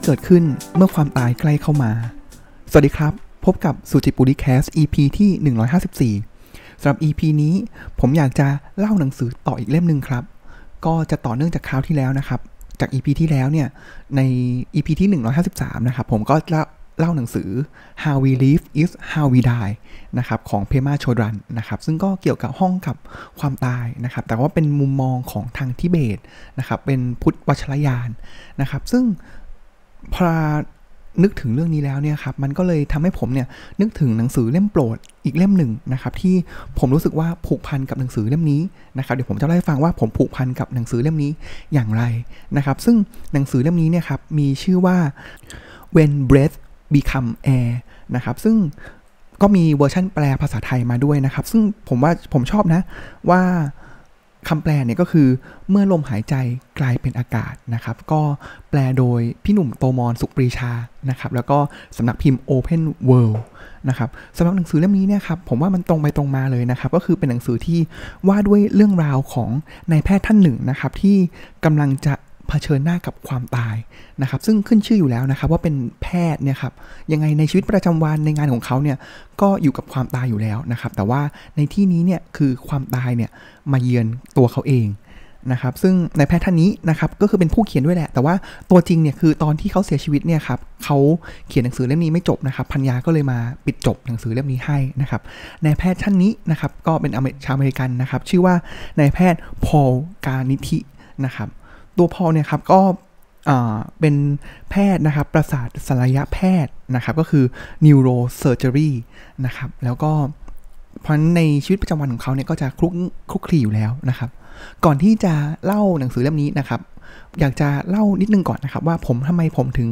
ที่เกิดขึ้นเมื่อความตายใกล้เข้ามา สวัสดีครับ พบกับสุจิปุริแคส EP ที่ 154 สำหรับ EP นี้ผมอยากจะเล่าหนังสือต่ออีกเล่มหนึ่งครับ ก็จะต่อเนื่องจากคราวที่แล้วนะครับ จาก EP ที่แล้วเนี่ย ใน EP ที่ 153 นะครับ ผมก็เล่าเล่าหนังสือ How We Live is How We Die นะครับของเพมาโชดรันนะครับ ซึ่งก็เกี่ยวกับห้องกับความตายนะครับ แต่ว่าเป็นมุมมองของทางทิเบตนะครับ เป็นพุทธวัชรยานนะครับ ซึ่ง พอนึกถึงเรื่องนี้แล้วเนี่ยครับมันก็เลยทำให้ผมเนี่ยนึกถึงหนังสือเล่มโปรดอีกเล่มหนึ่งนะครับที่ผมรู้สึกว่าผูกพันกับหนังสือเล่มนี้นะครับเดี๋ยวผมจะเล่าให้ฟังว่าผมผูกพันกับหนังสือเล่มนี้อย่างไรนะครับซึ่งหนังสือเล่มนี้เนี่ยครับมีชื่อว่า When Breath Become Air นะครับซึ่งก็มีเวอร์ชันแปลภาษาไทยมาด้วยนะครับ ซึ่งผมว่าผมชอบนะว่า คำแปลเนี่ยก็คือเมื่อลมหายใจกลายเป็นอากาศนะครับ ก็แปลโดยพี่หนุ่มโตมอนสุปรีชานะครับ แล้วก็สำนักพิมพ์ Open World นะครับสำหรับหนังสือเล่มนี้เนี่ยครับผมว่ามันตรงไปตรงมาเลยนะครับ ก็คือเป็นหนังสือที่ว่าด้วยเรื่องราวของนายแพทย์ท่านหนึ่งนะครับ ที่กำลังจะ เผชิญหน้ากับความตายนะครับ ซึ่งขึ้นชื่ออยู่แล้วนะครับ ว่าเป็นแพทย์เนี่ยครับยังไงในชีวิตประจำวันในงานของเขาเนี่ยก็อยู่กับความตายอยู่แล้วนะครับ แต่ว่าในที่นี้เนี่ยคือความตายเนี่ยมาเยือนตัวเขาเองนะครับ ซึ่งในแพทย์ท่านนี้นะครับก็คือเป็นผู้เขียนด้วยแหละ แต่ว่าตัวจริงเนี่ยคือตอนที่เขาเสียชีวิตเนี่ยครับเขาเขียนหนังสือเล่มนี้ไม่จบนะครับพัญญาก็เลยมาปิดจบหนังสือเล่มนี้ให้นะครับนายแพทย์ท่านนี้นะครับก็เป็นชาวอเมริกันนะครับ ชื่อว่านายแพทย์พอลกานิธินะครับ ตัวพอเนี่ยครับก็เป็นแพทย์นะครับ ประสาทศัลยแพทย์นะครับ ก็คือ neurosurgery นะครับ แล้วก็เพราะในชีวิตประจำวันของเขาเนี่ยก็จะคลุกคลุกคลีอยู่แล้วนะครับ ก่อนที่จะเล่าหนังสือเล่มนี้นะครับ อยากจะเล่านิดนึงก่อนนะครับ ว่าผมทำไมผมถึง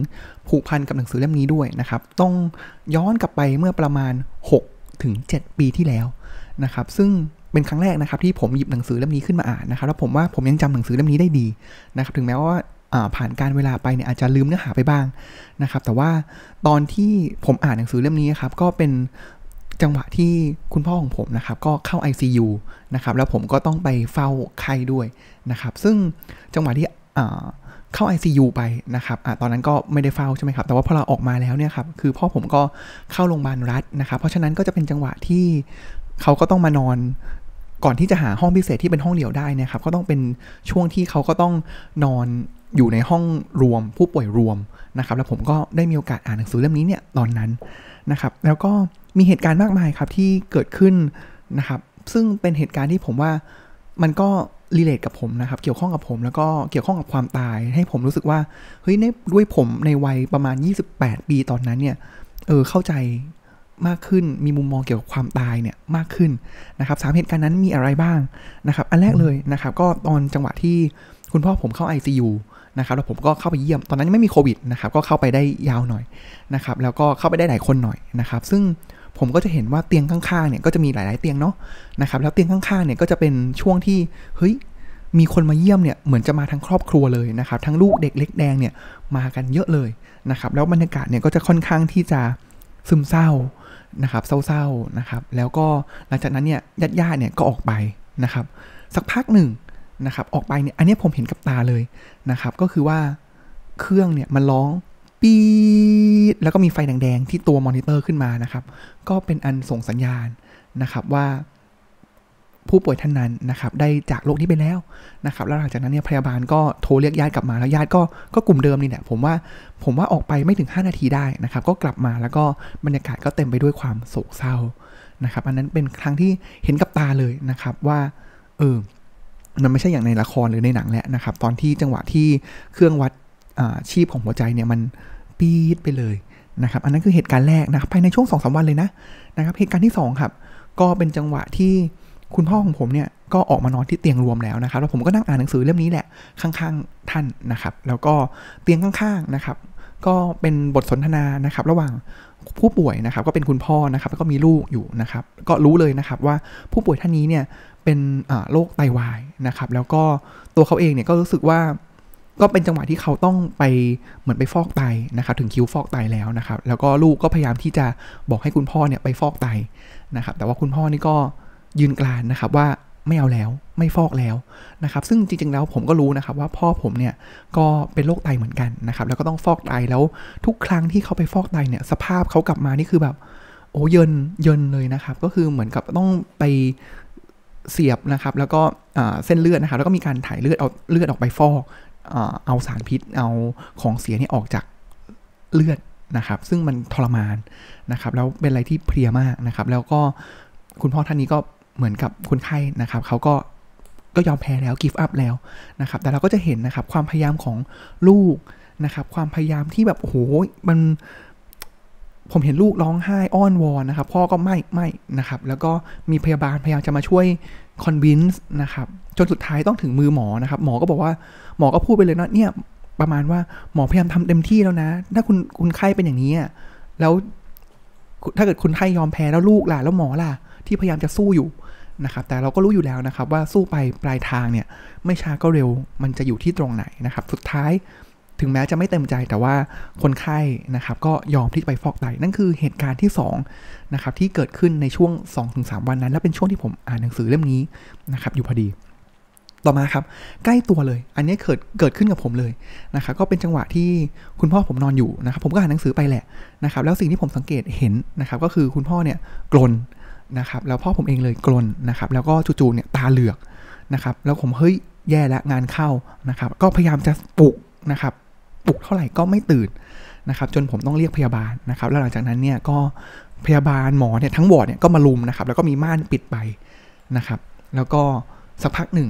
ผูกพันกับหนังสือเล่มนี้ด้วยนะครับ ต้องย้อนกลับไปเมื่อประมาณ6ถึง7ปีที่แล้วนะครับ ซึ่ง เป็นครั้งแรกนะครับที่ผมหยิบหนังสือเล่มนี้ขึ้นมาอ่านนะครับแล้วผมว่าผมยังจำหนังสือเล่มนี้ได้ดีนะครับถึงแม้ว่าผ่านการเวลาไปเนี่ยอาจจะลืมเนื้อหาไปบ้างนะครับ แต่ว่าตอนที่ผมอ่านหนังสือเล่มนี้ครับก็เป็นจังหวะที่คุณพ่อของผมนะครับก็เข้า ICU นะครับแล้วผมก็ต้องไปเฝ้าไข้ด้วยนะครับ ซึ่งจังหวะที่เข้า ICU ไปนะครับอตอนนั้นก็ไม่ได้เฝ้าใช่ไหมครับ แต่ว่าพอเราออกมาแล้วเนี่ยครับ คือพ่อผมก็เข้าโรงพยาบาลรัฐนะครับ เพราะฉะนั้นก็จะเป็นจังหวะที่เขาก็ต้องมานอน ก่อนที่จะหาห้องพิเศษที่เป็นห้องเดี่ยวได้นะครับ ก็ต้องเป็นช่วงที่เขาก็ต้องนอนอยู่ในห้องรวมผู้ป่วยรวมนะครับ แล้วผมก็ได้มีโอกาสอ่านหนังสือเล่มนี้เนี่ยตอนนั้นนะครับ แล้วก็มีเหตุการณ์มากมายครับที่เกิดขึ้นนะครับ ซึ่งเป็นเหตุการณ์ที่ผมว่ามันก็รีเลทกับผมนะครับ เกี่ยวข้องกับผมแล้วก็เกี่ยวข้องกับความตาย ให้ผมรู้สึกว่าเฮ้ยในด้วยผมในวัยประมาณ 28 ปีตอนนั้นเนี่ยเออเข้าใจ มากขึ้น มีมุมมองเกี่ยวกับความตายเนี่ยมากขึ้นนะครับสามเหตุการณ์นั้นมีอะไรบ้างนะครับ อันแรกเลยนะครับ ก็ตอนจังหวะที่คุณพ่อผมเข้า ICU นะครับแล้วผมก็เข้าไปเยี่ยมตอนนั้นยังไม่มีโควิดนะครับก็เข้าไปได้ยาวหน่อยนะครับแล้วก็เข้าไปได้หลายคนหน่อยนะครับ ซึ่งผมก็จะเห็นว่าเตียงข้างๆเนี่ยก็จะมีหลาย ๆ เตียงเนาะนะครับแล้วเตียงข้างๆเนี่ยก็จะเป็นช่วงที่เฮ้ยมีคนมาเยี่ยมเนี่ยเหมือนจะมาทั้งครอบครัวเลยนะครับทั้งลูกเด็กเล็กแดงเนี่ยมากันเยอะเลยนะครับแล้วบรรยากาศเนี่ยก็จะค่อนข้างที่จะซึมเศร้า นะครับเศร้าๆนะครับ แล้วก็หลังจากนั้นเนี่ยญาติญาติเนี่ยก็ออกไปนะครับ สักพักหนึ่งนะครับ ออกไปเนี่ยอันนี้ผมเห็นกับตาเลยนะครับ ก็คือว่าเครื่องเนี่ยมันร้องปี๊ดแล้วก็มีไฟแดงๆที่ตัวมอนิเตอร์ขึ้นมานะครับ ก็เป็นอันส่งสัญญาณนะครับว่า ผู้ป่วยท่านนั้นนะครับได้จากโลกนี้ไปแล้วนะครับแล้วหลังจากนั้นเนี่ยพยาบาลก็โทรเรียกญาติกลับมาแล้วญาติก็ก็กลุ่มเดิมนี่แหละผมว่าผมว่าออกไปไม่ถึง 5 นาทีได้นะครับก็กลับมาแล้วก็บรรยากาศก็เต็มไปด้วยความโศกเศร้านะครับอันนั้นเป็นครั้งที่เห็นกับตาเลยนะครับว่าเออมันไม่ใช่อย่างในละครหรือในหนังแหล้วนะครับ ตอนที่จังหวะที่เครื่องวัดชีพของหัวใจเนี่ยมันปี๊ดไปเลยนะครับ อันนั้นคือเหตุการณ์แรกนะครับภายในช่วงสองสาวันเลยนะนะครับ เหตุการณ์ที่ 2 ครับ ก็เป็นจังหวะที่ คุณพ่อของผมเนี่ยก็ออกมานอนที่เตียงรวมแล้วนะครับ แล้วผมก็นั่งอ่านหนังสือเล่มนี้แหละข้างๆท่านนะครับ แล้วก็เตียงข้างๆนะครับ ก็เป็นบทสนทนานะครับ ระหว่างผู้ป่วยนะครับ ก็เป็นคุณพ่อนะครับ แล้วก็มีลูกอยู่นะครับ ก็รู้เลยนะครับว่าผู้ป่วยท่านนี้เนี่ยเป็นโรคไตวายนะครับ แล้วก็ตัวเขาเองเนี่ยก็รู้สึกว่าก็เป็นจังหวะที่เขาต้องไปเหมือนไปฟอกไตนะครับ ถึงคิวฟอกไตแล้วนะครับ แล้วก็ลูกก็พยายามที่จะบอกให้คุณพ่อเนี่ยไปฟอกไตนะครับ แต่ว่าคุณพ่อนี่ก็ ยืนกลานนะครับว่าไม่เอาแล้วไม่ฟอกแล้วนะครับ ซึ่งจริงๆแล้วผมก็รู้นะครับว่าพ่อผมเนี่ยก็เป็นโรคไตเหมือนกันนะครับ แล้วก็ต้องฟอกไตแล้วทุกครั้งที่เขาไปฟอกไตเนี่ย สภาพเขากลับมานี่คือแบบ โอ้เยินเยินเลยนะครับ ก็คือเหมือนกับต้องไปเสียบนะครับ แล้วก็เส้นเลือดนะครับ แล้วก็มีการถ่ายเลือดเอาเลือดออกไปฟอกเอาสารพิษเอาของเสียนี่ออกจากเลือดนะครับ ซึ่งมันทรมานนะครับ แล้วเป็นอะไรที่เพลียมากนะครับ แล้วก็คุณพ่อท่านนี้ก็ เหมือนกับคุณไข้นะครับเขาก็ก็ยอมแพ้แล้วกิฟต์อัพแล้วนะครับ แต่เราก็จะเห็นนะครับความพยายามของลูกนะครับ ความพยายามที่แบบโอ้โหมันผมเห็นลูกร้องไห้อ้อนวอนนะครับ พ่อก็ไม่ไม่นะครับ แล้วก็มีพยาบาลพยายามจะมาช่วยคอนวินส์นะครับ จนสุดท้ายต้องถึงมือหมอนะครับ หมอก็บอกว่าหมอก็พูดไปเลยนะเนี่ยประมาณว่าหมอพยายามทำเต็มที่แล้วนะ ถ้าคุณคุณไข้เป็นอย่างนี้แล้วถ้าเกิดคุณไข้ยอมแพ้แล้วลูกล่ะแล้วหมอล่ะ ที่พยายามจะสู้อยู่ นะครับ แต่เราก็รู้อยู่แล้วนะครับว่าสู้ไปปลายทางเนี่ยไม่ช้าก็เร็วมันจะอยู่ที่ตรงไหนนะครับ สุดท้ายถึงแม้จะไม่เต็มใจแต่ว่าคนไข้นะครับก็ยอมที่จะไปฟอกไตนั่นคือเหตุการณ์ที่2นะครับที่เกิดขึ้นในช่วง 2-3 วันนั้น และเป็นช่วงที่ผมอ่านหนังสือเล่มนี้นะครับอยู่พอดี ต่อมาครับ ใกล้ตัวเลย อันนี้เกิดเกิดขึ้นกับผมเลยนะครับก็เป็นจังหวะที่คุณพ่อผมนอนอยู่นะครับผมก็อ่านหนังสือไปแหละนะครับแล้วสิ่งที่ผมสังเกตเห็นนะครับก็คือคุณพ่อเนี่ยกลน นะครับแล้วพ่อผมเองเลยกลนนะครับแล้วก็จู่ๆเนี่ยตาเหลือกนะครับแล้วผมเฮ้ยแย่แล้วงานเข้านะครับก็พยายามจะปลุกนะครับปลุกเท่าไหร่ก็ไม่ตื่นนะครับจนผมต้องเรียกพยาบาลนะครับแล้วหลังจากนั้นเนี่ยก็พยาบาลหมอเนี่ยทั้งวอร์ดเนี่ยก็มาลุมนะครับแล้วก็มีม่านปิดไปนะครับแล้วก็สักพักหนึ่ง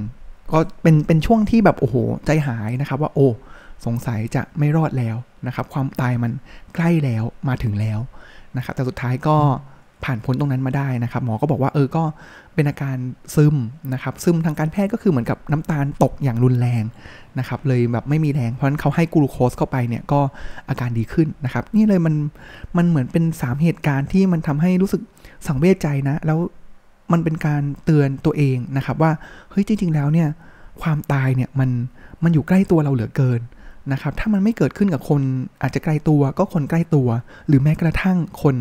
ก็เป็นเป็นช่วงที่แบบโอ้โหใจหายนะครับว่าโอ้สงสัยจะไม่รอดแล้วนะครับความตายมันใกล้แล้วมาถึงแล้วนะครับแต่สุดท้ายก็ ผ่านพ้นตรงนั้นมาได้นะครับ หมอก็บอกว่าเออก็เป็นอาการซึมนะครับ ซึมทางการแพทย์ก็คือเหมือนกับน้ำตาลตกอย่างรุนแรงนะครับ เลยแบบไม่มีแรง เพราะฉะนั้นเขาให้กลูโคสเข้าไปเนี่ยก็อาการดีขึ้นนะครับ นี่เลยมันมันเหมือนเป็นสามเหตุการณ์ที่มันทำให้รู้สึกสังเวชใจนะ แล้วมันเป็นการเตือนตัวเองนะครับ ว่าเฮ้ยจริง ๆ แล้วเนี่ยความตายเนี่ยมันมันอยู่ใกล้ตัวเราเหลือเกินนะครับ ถ้ามันไม่เกิดขึ้นกับคนอาจจะไกลตัวก็คนใกล้ตัว หรือแม้กระทั่งคน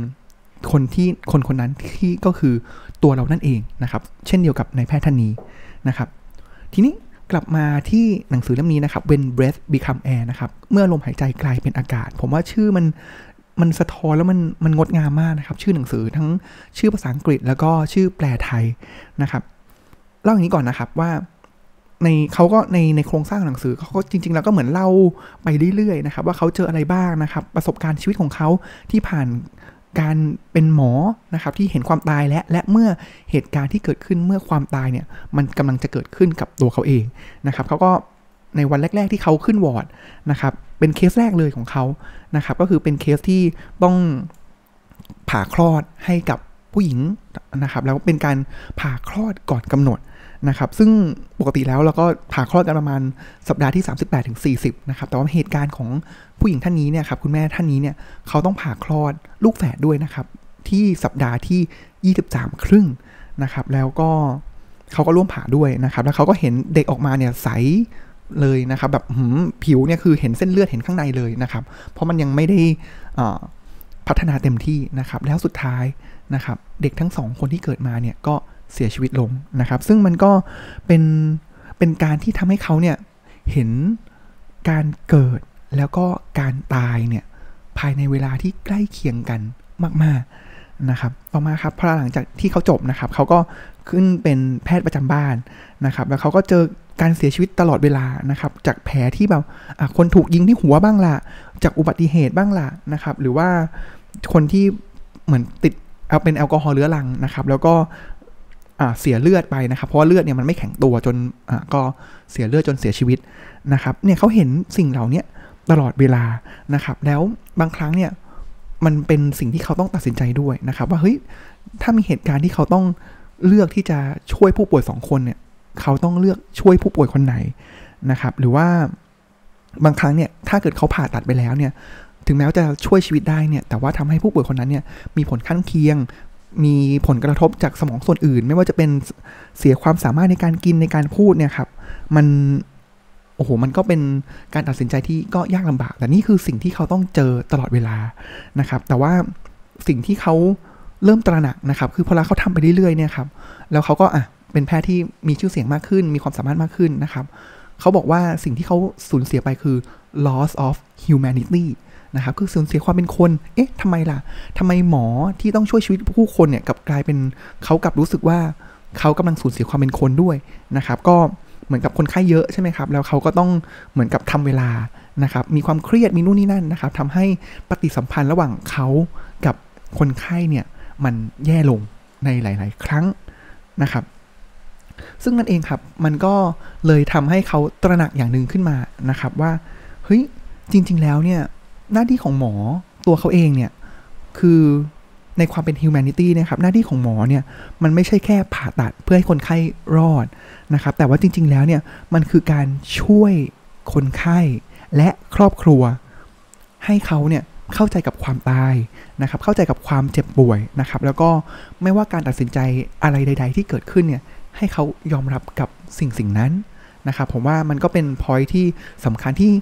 คนที่คนคนนั้นที่ก็คือตัวเรานั่นเองนะครับ เช่นเดียวกับนายแพทย์ท่านนี้นะครับ ทีนี้กลับมาที่หนังสือเล่มนี้นะครับ When Breath Become Air นะครับ เมื่อลมหายใจกลายเป็นอากาศ ผมว่าชื่อมันมันสะท้อนแล้วมันมันงดงามมากนะครับ ชื่อหนังสือทั้งชื่อภาษาอังกฤษแล้วก็ชื่อแปลไทยนะครับเล่าอย่างนี้ก่อนนะครับว่าในเขาก็ในในโครงสร้างหนังสือเขาก็จริง ๆ แล้วก็เหมือนเล่าไปเรื่อยๆนะครับ ว่าเขาเจออะไรบ้างนะครับ ประสบการณ์ชีวิตของเขาที่ผ่าน การเป็นหมอนะครับที่เห็นความตายและและเมื่อเหตุการณ์ที่เกิดขึ้นเมื่อความตายเนี่ยมันกำลังจะเกิดขึ้นกับตัวเขาเองนะครับเขาก็ในวันแรก ๆ ที่เขาขึ้นวอร์ดนะครับเป็นเคสแรกเลยของเขานะครับก็คือเป็นเคสที่ต้องผ่าคลอดให้กับผู้หญิงนะครับแล้วเป็นการผ่าคลอดก่อนกำหนด นะครับซึ่งปกติแล้วเราก็ผ่าคลอดกันประมาณสัปดาห์ที่ 38ถึง40นะครับแต่ว่าเหตุการณ์ของผู้หญิงท่านนี้เนี่ยครับคุณแม่ท่านนี้เนี่ยเขาต้องผ่าคลอดลูกแฝดด้วยนะครับที่สัปดาห์ที่ 23 ครึ่งนะครับแล้วก็เขาก็ร่วมผ่าด้วยนะครับ แล้วเขาก็เห็นเด็กออกมาเนี่ยใสเลยนะครับแบบผิวเนี่ยคือเห็นเส้นเลือดเห็นข้างในเลยนะครับ เพราะมันยังไม่ได้พัฒนาเต็มที่นะครับ แล้วสุดท้ายนะครับ เด็กทั้งสองคนที่เกิดมาเนี่ยก็ เสียชีวิตลงนะครับ ซึ่งมันก็เป็นเป็นการที่ทำให้เขาเนี่ยเห็นการเกิดแล้วก็การตายเนี่ยภายในเวลาที่ใกล้เคียงกันมาก ๆนะครับ ต่อมาครับพอหลังจากที่เขาจบนะครับ เขาก็ขึ้นเป็นแพทย์ประจำบ้านนะครับ แล้วเขาก็เจอการเสียชีวิตตลอดเวลานะครับ จากแผลที่แบบคนถูกยิงที่หัวบ้างละจากอุบัติเหตุบ้างละนะครับ หรือว่าคนที่เหมือนติดเอาเป็นแอลกอฮอล์เรื้อรังนะครับ แล้วก็ เสียเลือดไปนะครับ เพราะว่าเลือดเนี่ยมันไม่แข็งตัวจนก็เสียเลือดจนเสียชีวิตนะครับ เนี่ยเขาเห็นสิ่งเหล่านี้ตลอดเวลานะครับ แล้วบางครั้งเนี่ยมันเป็นสิ่งที่เขาต้องตัดสินใจด้วยนะครับ ว่าเฮ้ยถ้ามีเหตุการณ์ที่เขาต้องเลือกที่จะช่วยผู้ป่วยสองคนเนี่ยเขาต้องเลือกช่วยผู้ป่วยคนไหนนะครับ หรือว่าบางครั้งเนี่ยถ้าเกิดเขาผ่าตัดไปแล้วเนี่ยถึงแม้ว่าจะช่วยชีวิตได้เนี่ยแต่ว่าทำให้ผู้ป่วยคนนั้นเนี่ยมีผลข้างเคียง มีผลกระทบจากสมองส่วนอื่น ไม่ว่าจะเป็นเสียความสามารถในการกินในการพูดเนี่ยครับมันโอ้โหมันก็เป็นการตัดสินใจที่ก็ยากลำบาก แต่นี่คือสิ่งที่เขาต้องเจอตลอดเวลานะครับ แต่ว่าสิ่งที่เขาเริ่มตระหนักนะครับ คือพอเขาทำไปเรื่อยๆเนี่ยครับแล้วเขาก็อะเป็นแพทย์ที่มีชื่อเสียงมากขึ้น มีความสามารถมากขึ้นนะครับ เขาบอกว่าสิ่งที่เขาสูญเสียไปคือ loss of humanity นะครับคือสูญเสียความเป็นคน เอ๊ะทำไมล่ะทำไมหมอที่ต้องช่วยชีวิตผู้คนเนี่ยกับกลายเป็นเขากลับรู้สึกว่าเขากำลังสูญเสียความเป็นคนด้วยนะครับก็เหมือนกับคนไข้เยอะใช่ไหมครับ แล้วเขาก็ต้องเหมือนกับทำเวลานะครับ มีความเครียดมีนู่นนี่นั่นนะครับทำให้ปฏิสัมพันธ์ระหว่างเขากับคนไข้เนี่ยมันแย่ลงในหลาย ๆ ครั้งนะครับ ซึ่งนั่นเองครับมันก็เลยทำให้เขาตระหนักอย่างหนึ่งขึ้นมานะครับว่าเฮ้ยจริง ๆ แล้วเนี่ย หน้าที่ของหมอตัวเขาเองเนี่ย คือในความเป็น humanity นะครับ หน้าที่ของหมอเนี่ย มันไม่ใช่แค่ผ่าตัดเพื่อให้คนไข้รอดนะครับ แต่ว่าจริง ๆ แล้วเนี่ย มันคือการช่วยคนไข้และครอบครัว ให้เขาเนี่ยเข้าใจกับความตายนะครับ เข้าใจกับความเจ็บป่วยนะครับ แล้วก็ไม่ว่าการตัดสินใจอะไรใด ๆ ที่เกิดขึ้นเนี่ย ให้เขายอมรับกับสิ่งสิ่งนั้นนะครับ ผมว่ามันก็เป็นพอยที่สำคัญที่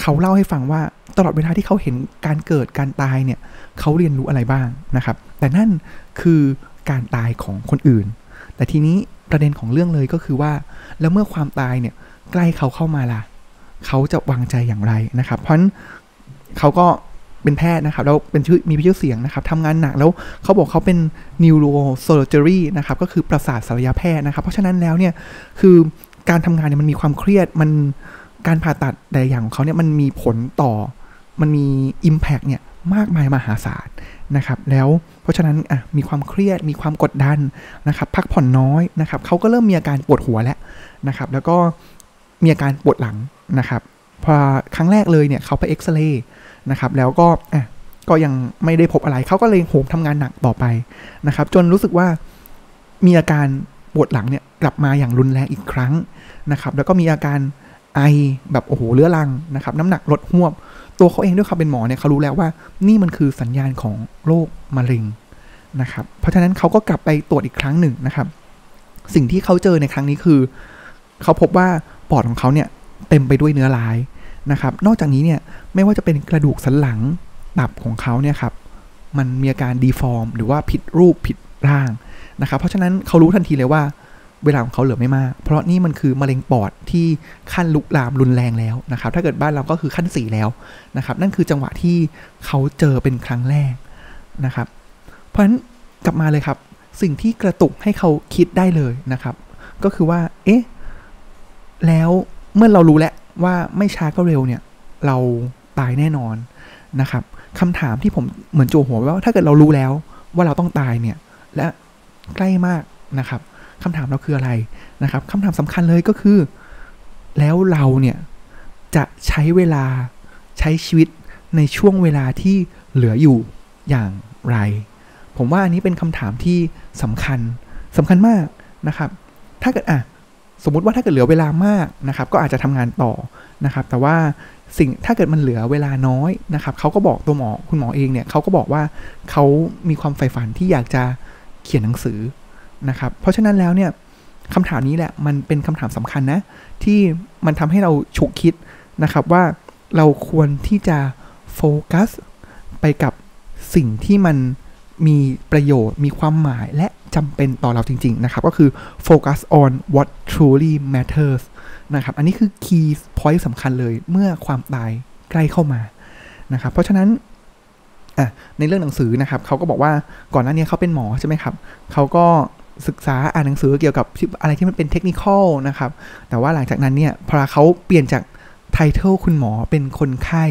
เขาเล่าให้ฟังว่าตลอดเวลาที่เขาเห็นการเกิดการตายเนี่ยเขาเรียนรู้อะไรบ้างนะครับ แต่นั่นคือการตายของคนอื่น แต่ทีนี้ประเด็นของเรื่องเลยก็คือว่า แล้วเมื่อความตายเนี่ยใกล้เขาเข้ามาล่ะ เขาจะวางใจอย่างไรนะครับ เพราะนั้นเขาก็เป็นแพทย์นะครับ แล้วเป็นชื่อมีชื่อเสียงนะครับทำงานหนักแล้วเขาบอกเขาเป็น neurosurgery นะครับ ก็คือประสาทศัลยแพทย์นะครับ เพราะฉะนั้นแล้วเนี่ยคือการทำงานเนี่ยมันมีความเครียดมัน การผ่าตัดใดอย่างของเขาเนี่ยมันมีผลต่อ มันมี Impact เนี่ยมากมายมหาศาลนะครับ แล้วเพราะฉะนั้นอะมีความเครียดมีความกดดันนะครับ พักผ่อนน้อยนะครับเขาก็เริ่มมีอาการปวดหัวแล้วนะครับ แล้วก็มีอาการปวดหลังนะครับพอครั้งแรกเลยเนี่ยเขาไปเอ็กซเรย์นะครับแล้วก็อะก็ยังไม่ได้พบอะไรเขาก็เลยโหมทำงานหนักต่อไปนะครับ จนรู้สึกว่ามีอาการปวดหลังเนี่ยกลับมาอย่างรุนแรงอีกครั้งนะครับ แล้วก็มีอาการ ไอแบบโอ้โหเรื้อรังนะครับน้ำหนักลดหวบ ตัวเขาเองด้วยควาเป็นหมอเนี่ยเขารู้แล้วว่า นี่มันคือสัญญาณของโรคมะเร็งนะครับ เพราะฉะนั้นเขาก็กลับไปตรวจอีกครั้งหนึ่งนะครับ สิ่งที่เขาเจอในครั้งนี้คือ เขาพบว่าปอดของเขาเนี่ยเต็มไปด้วยเนื้อร้ายนะครับ นอกจากนี้เนี่ยไม่ว่าจะเป็นกระดูกสันหลังตับของเขาเนี่ยครับมันมีอาการดีฟอร์ม หรือว่าผิดรูปผิดร่างนะครับ เพราะฉะนั้นเขารู้ทันทีเลยว่า เวลาของเขาเหลือไม่มาก เพราะนี่มันคือมะเร็งปอดที่ขั้นลุกลามรุนแรงแล้วนะครับ ถ้าเกิดบ้านเราก็คือขั้นสี่แล้วนะครับ นั่นคือจังหวะที่เขาเจอเป็นครั้งแรกนะครับ เพราะฉะนั้นกลับมาเลยครับ สิ่งที่กระตุกให้เขาคิดได้เลยนะครับ ก็คือว่า เอ๊ะ แล้วเมื่อเรารู้แล้วว่าไม่ช้าก็เร็วเนี่ย เราตายแน่นอนนะครับคำถามที่ผมเหมือนโจหัวว่าถ้าเกิดเรารู้แล้วว่าเราต้องตายเนี่ย และใกล้มากนะครับ คำถามเราคืออะไรนะครับคำถามสำคัญเลยก็คือ แล้วเราเนี่ย จะใช้เวลาใช้ชีวิตในช่วงเวลาที่เหลืออยู่อย่างไร ผมว่าอันนี้เป็นคำถามที่สำคัญสำคัญมากนะครับ ถ้าเกิดอะสมมุติว่าถ้าเกิดเหลือเวลามากนะครับ ก็อาจจะทำงานต่อนะครับ แต่ว่าสิ่งถ้าเกิดมันเหลือเวลาน้อยนะครับเขาก็บอกตัวหมอคุณหมอเองเนี่ยเขาก็บอกว่าเขามีความใฝ่ฝันที่อยากจะเขียนหนังสือ นะครับ เพราะฉะนั้นแล้วเนี่ยคำถามนี้แหละมันเป็นคำถามสำคัญนะ ที่มันทำให้เราฉุกคิดนะครับว่าเราควรที่จะโฟกัสไปกับสิ่งที่มันมีประโยชน์ มีความหมายและจำเป็นต่อเราจริง ๆ นะครับ ก็คือ focus on what truly matters นะครับ อันนี้คือ key point สำคัญเลยเมื่อความตายใกล้เข้ามานะครับ เพราะฉะนั้นในเรื่องหนังสือนะครับเขาก็บอกว่าก่อนหน้านี้เขาเป็นหมอใช่ไหมครับเขาก็ ศึกษาอ่านหนังสือเกี่ยวกับอะไรที่มันเป็นเทคนิคนะครับ แต่ว่าหลังจากนั้นเนี่ยพอเขาเปลี่ยนจากtitle คุณหมอเป็นคนไข้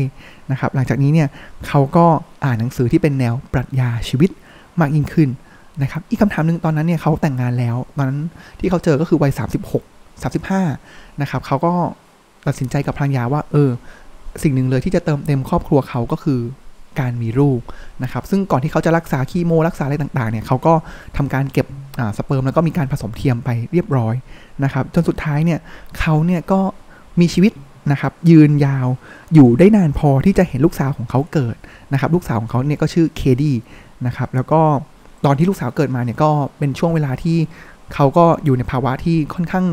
นะครับ หลังจากนี้เนี่ยเขาก็อ่านหนังสือที่เป็นแนวปรัชญาชีวิตมากยิ่งขึ้นนะครับ อีกคำถามหนึ่งตอนนั้นเนี่ยเขาแต่งงานแล้ว ตอนนั้นที่เขาเจอก็คือวัย 36 35 นะครับเขาก็ตัดสินใจกับภรรยาว่า เออ สิ่งหนึ่งเลยที่จะเติมเต็มครอบครัวเขาก็คือ การมีลูกนะครับ ซึ่งก่อนที่เขาจะรักษาคีโมรักษาอะไรต่างๆเนี่ยเขาก็ทำการเก็บสเปิร์มแล้วก็มีการผสมเทียมไปเรียบร้อยนะครับ จนสุดท้ายเนี่ยเขาเนี่ยก็มีชีวิตนะครับยืนยาวอยู่ได้นานพอที่จะเห็นลูกสาวของเขาเกิดนะครับ ลูกสาวของเขาเนี่ยก็ชื่อเคดี้นะครับแล้วก็ตอนที่ลูกสาวเกิดมาเนี่ยก็เป็นช่วงเวลาที่เขาก็อยู่ในภาวะที่ค่อนข้าง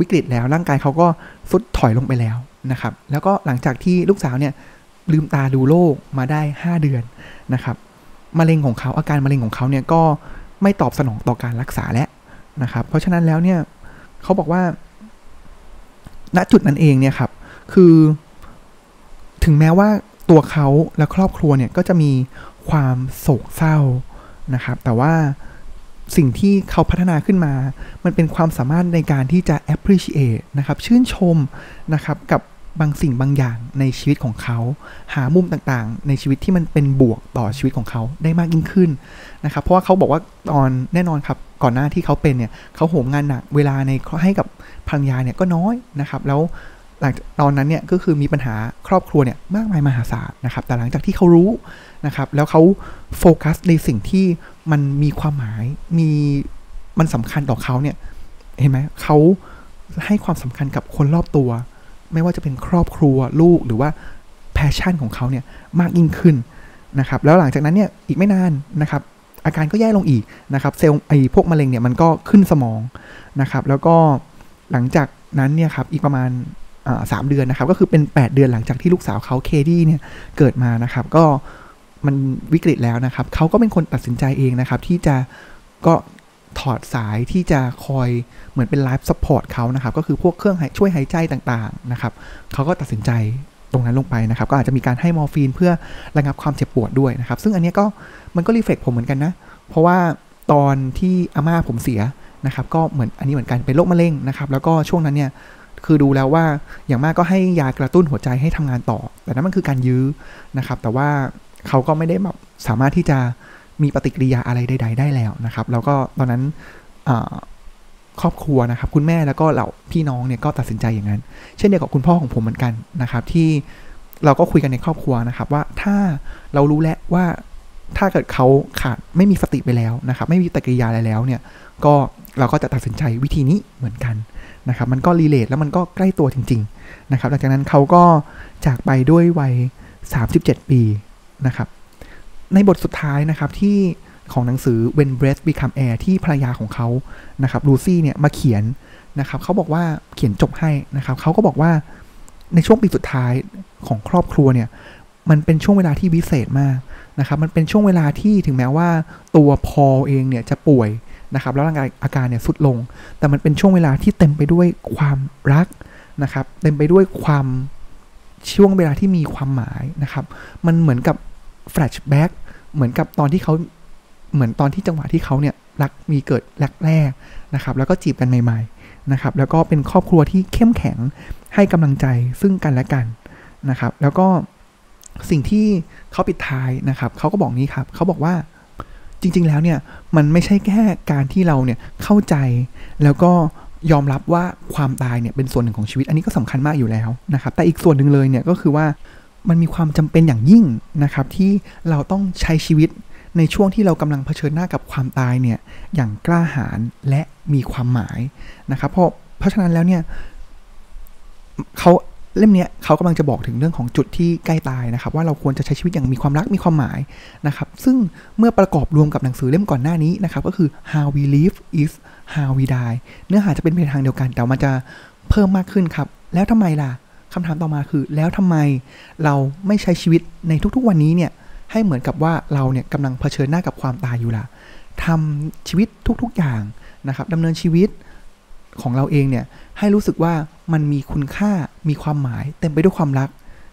วิกฤตแล้วร่างกายเขาก็สุดถอยลงไปแล้วนะครับ แล้วก็หลังจากที่ลูกสาวเนี่ย ลืมตาดูโลกมาได้ 5 เดือนนะครับมะเร็งของเขาอาการมะเร็งของเขาเนี่ยก็ไม่ตอบสนองต่อการรักษาและนะครับ เพราะฉะนั้นแล้วเนี่ยเขาบอกว่า ณจุดนั้นเองเนี่ยครับ คือถึงแม้ว่าตัวเขาและครอบครัวเนี่ยก็จะมีความโศกเศร้านะครับ แต่ว่าสิ่งที่เขาพัฒนาขึ้นมา มันเป็นความสามารถในการที่จะ appreciate นะครับ ชื่นชมนะครับ กับ บางสิ่งบางอย่างในชีวิตของเขา หามุมต่างๆ ในชีวิตที่มันเป็นบวกต่อชีวิตของเขาได้มากยิ่งขึ้นนะครับ เพราะว่าเขาบอกว่าตอนแน่นอนครับ ก่อนหน้าที่เขาเป็นเนี่ยเขาโหมงานหนักเวลาในให้กับภรรยาเนี่ยก็น้อยนะครับ แล้วหลังตอนนั้นเนี่ยก็คือมีปัญหาครอบครัวเนี่ยมากมายมหาศาลนะครับ แต่หลังจากที่เขารู้นะครับ แล้วเขาโฟกัสในสิ่งที่มันมีความหมายมีมันสำคัญต่อเขาเนี่ยเห็นไหมเขาให้ความสำคัญกับคนรอบตัว ไม่ว่าจะเป็นครอบครัวลูกหรือว่าpassion ของเขาเนี่ยมากยิ่งขึ้นนะครับแล้วหลังจากนั้นเนี่ยอีกไม่นานนะครับอาการก็แย่ลงอีกนะครับเซลล์ไอพวกมะเร็งเนี่ยมันก็ขึ้นสมองนะครับแล้วก็หลังจากนั้นเนี่ยครับอีกประมาณสามเดือนนะครับก็คือเป็น 8 เดือนหลังจากที่ลูกสาวเขาเคดี้เนี่ยเกิดมานะครับก็มันวิกฤตแล้วนะครับเขาก็เป็นคนตัดสินใจเองนะครับที่จะก็ ถอดสายที่จะคอยเหมือนเป็น life support เขานะครับ ก็คือพวกเครื่องช่วยหายใจต่างๆนะครับเขาก็ตัดสินใจตรงนั้นลงไปนะครับ ก็อาจจะมีการให้มอร์ฟีนเพื่อระงับความเจ็บปวดด้วยนะครับ ซึ่งอันนี้ก็มันก็รีเฟกผมเหมือนกันนะ เพราะว่าตอนที่อาม่าผมเสียนะครับ ก็เหมือนอันนี้เหมือนกันเป็นโรคมะเร็งนะครับ แล้วก็ช่วงนั้นเนี่ยคือดูแล้วว่าอย่างมากก็ให้ยากระตุ้นหัวใจให้ทำงานต่อ แต่นั้นมันคือการยื้อนะครับ แต่ว่าเขาก็ไม่ได้แบบสามารถที่จะ มีปฏิกิริยาอะไรใด ๆ ได้แล้วนะครับ แล้วก็ตอนนั้นครอบครัวนะครับ คุณแม่แล้วก็เหล่าพี่น้องเนี่ยก็ตัดสินใจอย่างนั้น เช่นเดียวกับคุณพ่อของผมเหมือนกันนะครับ ที่เราก็คุยกันในครอบครัวนะครับ ว่าถ้าเรารู้แล้วว่าถ้าเกิดเขาขาดไม่มีสติไปแล้วนะครับ ไม่มีปฏิกิริยาอะไรแล้วเนี่ยก็เราก็จะตัดสินใจวิธีนี้เหมือนกันนะครับ มันก็รีเลทแล้วมันก็ใกล้ตัวจริง ๆ นะครับ หลังจากนั้นเขาก็จากไปด้วยวัย 37 ปีนะครับ ในบทสุดท้ายนะครับที่ของหนังสือ When Breath Become Air ที่ภรรยาของเขานะครับลูซี่เนี่ยมาเขียนนะครับเขาบอกว่าเขียนจบให้นะครับเขาก็บอกว่าในช่วงปีสุดท้ายของครอบครัวเนี่ยมันเป็นช่วงเวลาที่วิเศษมากนะครับมันเป็นช่วงเวลาที่ถึงแม้ว่าตัวพอเองเนี่ยจะป่วยนะครับแล้วร่างกายอาการเนี่ยสุดลง แต่มันเป็นช่วงเวลาที่เต็มไปด้วยความรักนะครับเต็มไปด้วยความช่วงเวลาที่มีความหมายนะครับมันเหมือนกับแฟลชแบ็ก เหมือนกับตอนที่เขาเหมือนตอนที่จังหวะที่เขาเนี่ยรักมีเกิดแรกแรกนะครับ แล้วก็จีบกันใหม่ๆนะครับ แล้วก็เป็นครอบครัวที่เข้มแข็งให้กำลังใจซึ่งกันและกันนะครับ แล้วก็สิ่งที่เขาปิดท้ายนะครับเขาก็บอกนี้ครับเขาบอกว่าจริง ๆ แล้วเนี่ยมันไม่ใช่แค่การที่เราเนี่ยเข้าใจแล้วก็ยอมรับว่าความตายเนี่ยเป็นส่วนหนึ่งของชีวิต อันนี้ก็สำคัญมากอยู่แล้วนะครับ แต่อีกส่วนหนึ่งเลยเนี่ยก็คือว่า มันมีความจำเป็นอย่างยิ่งนะครับที่เราต้องใช้ชีวิตในช่วงที่เรากำลังเผชิญหน้ากับความตายเนี่ยอย่างกล้าหาญและมีความหมายนะครับ เพราะเพราะฉะนั้นแล้วเนี่ยเขาเล่มนี้เขากำลังจะบอกถึงเรื่องของจุดที่ใกล้ตายนะครับ ว่าเราควรจะใช้ชีวิตอย่างมีความรักมีความหมายนะครับ ซึ่งเมื่อประกอบรวมกับหนังสือเล่มก่อนหน้านี้นะครับ ก็คือ how we live is how we die เนื้อหาจะเป็นไปทางเดียวกัน แต่มันจะเพิ่มมากขึ้นครับ แล้วทำไมล่ะ คำถามต่อมาคือ แล้วทำไมเราไม่ใช้ชีวิตในทุกๆวันนี้เนี่ยให้เหมือนกับว่าเราเนี่ยกำลังเผชิญหน้ากับความตายอยู่ล่ะทำชีวิตทุกๆอย่างนะครับดำเนินชีวิตของเราเองเนี่ยให้รู้สึกว่ามันมีคุณค่ามีความหมายเต็มไปด้วยความรัก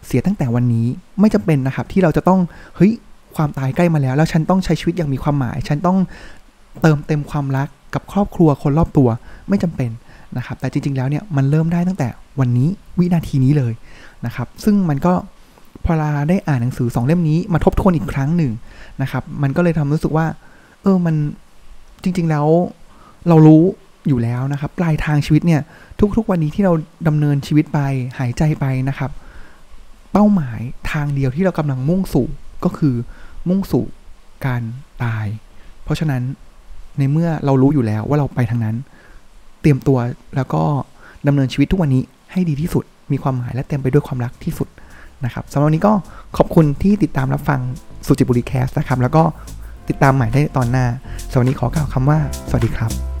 เสียตั้งแต่วันนี้ไม่จำเป็นนะครับที่เราจะต้องเฮ้ยความตายใกล้มาแล้ว แล้วฉันต้องใช้ชีวิตอย่างมีความหมาย ฉันต้องเติมเต็มความรักกับครอบครัวคนรอบตัวไม่จำเป็นนะครับแต่จริง ๆ แล้วเนี่ยมันเริ่มได้ตั้งแต่ วันนี้วินาทีนี้เลยนะครับ ซึ่งมันก็พอเราได้อ่านหนังสือสองเล่มนี้มาทบทวนอีกครั้งหนึ่งนะครับ มันก็เลยทำรู้สึกว่า เออมันจริง ๆแล้วเรารู้อยู่แล้วนะครับ ปลายทางชีวิตเนี่ย ทุก ๆ วันนี้ที่เราดำเนินชีวิตไปหายใจไปนะครับ เป้าหมายทางเดียวที่เรากำลังมุ่งสู่ก็คือมุ่งสู่การตาย เพราะฉะนั้นในเมื่อเรารู้อยู่แล้วว่าเราไปทางนั้น เตรียมตัวแล้วก็ดำเนินชีวิตทุกวันนี้ ให้ดีที่สุด มีความหมายและเต็มไปด้วยความรักที่สุดนะครับสำหรับวันนี้ก็ขอบคุณที่ติดตามรับฟังสุจิบุรีแคสนะครับ แล้วก็ติดตามใหม่ได้ตอนหน้าสวัสดีขอกล่าวคำว่า สวัสดีครับ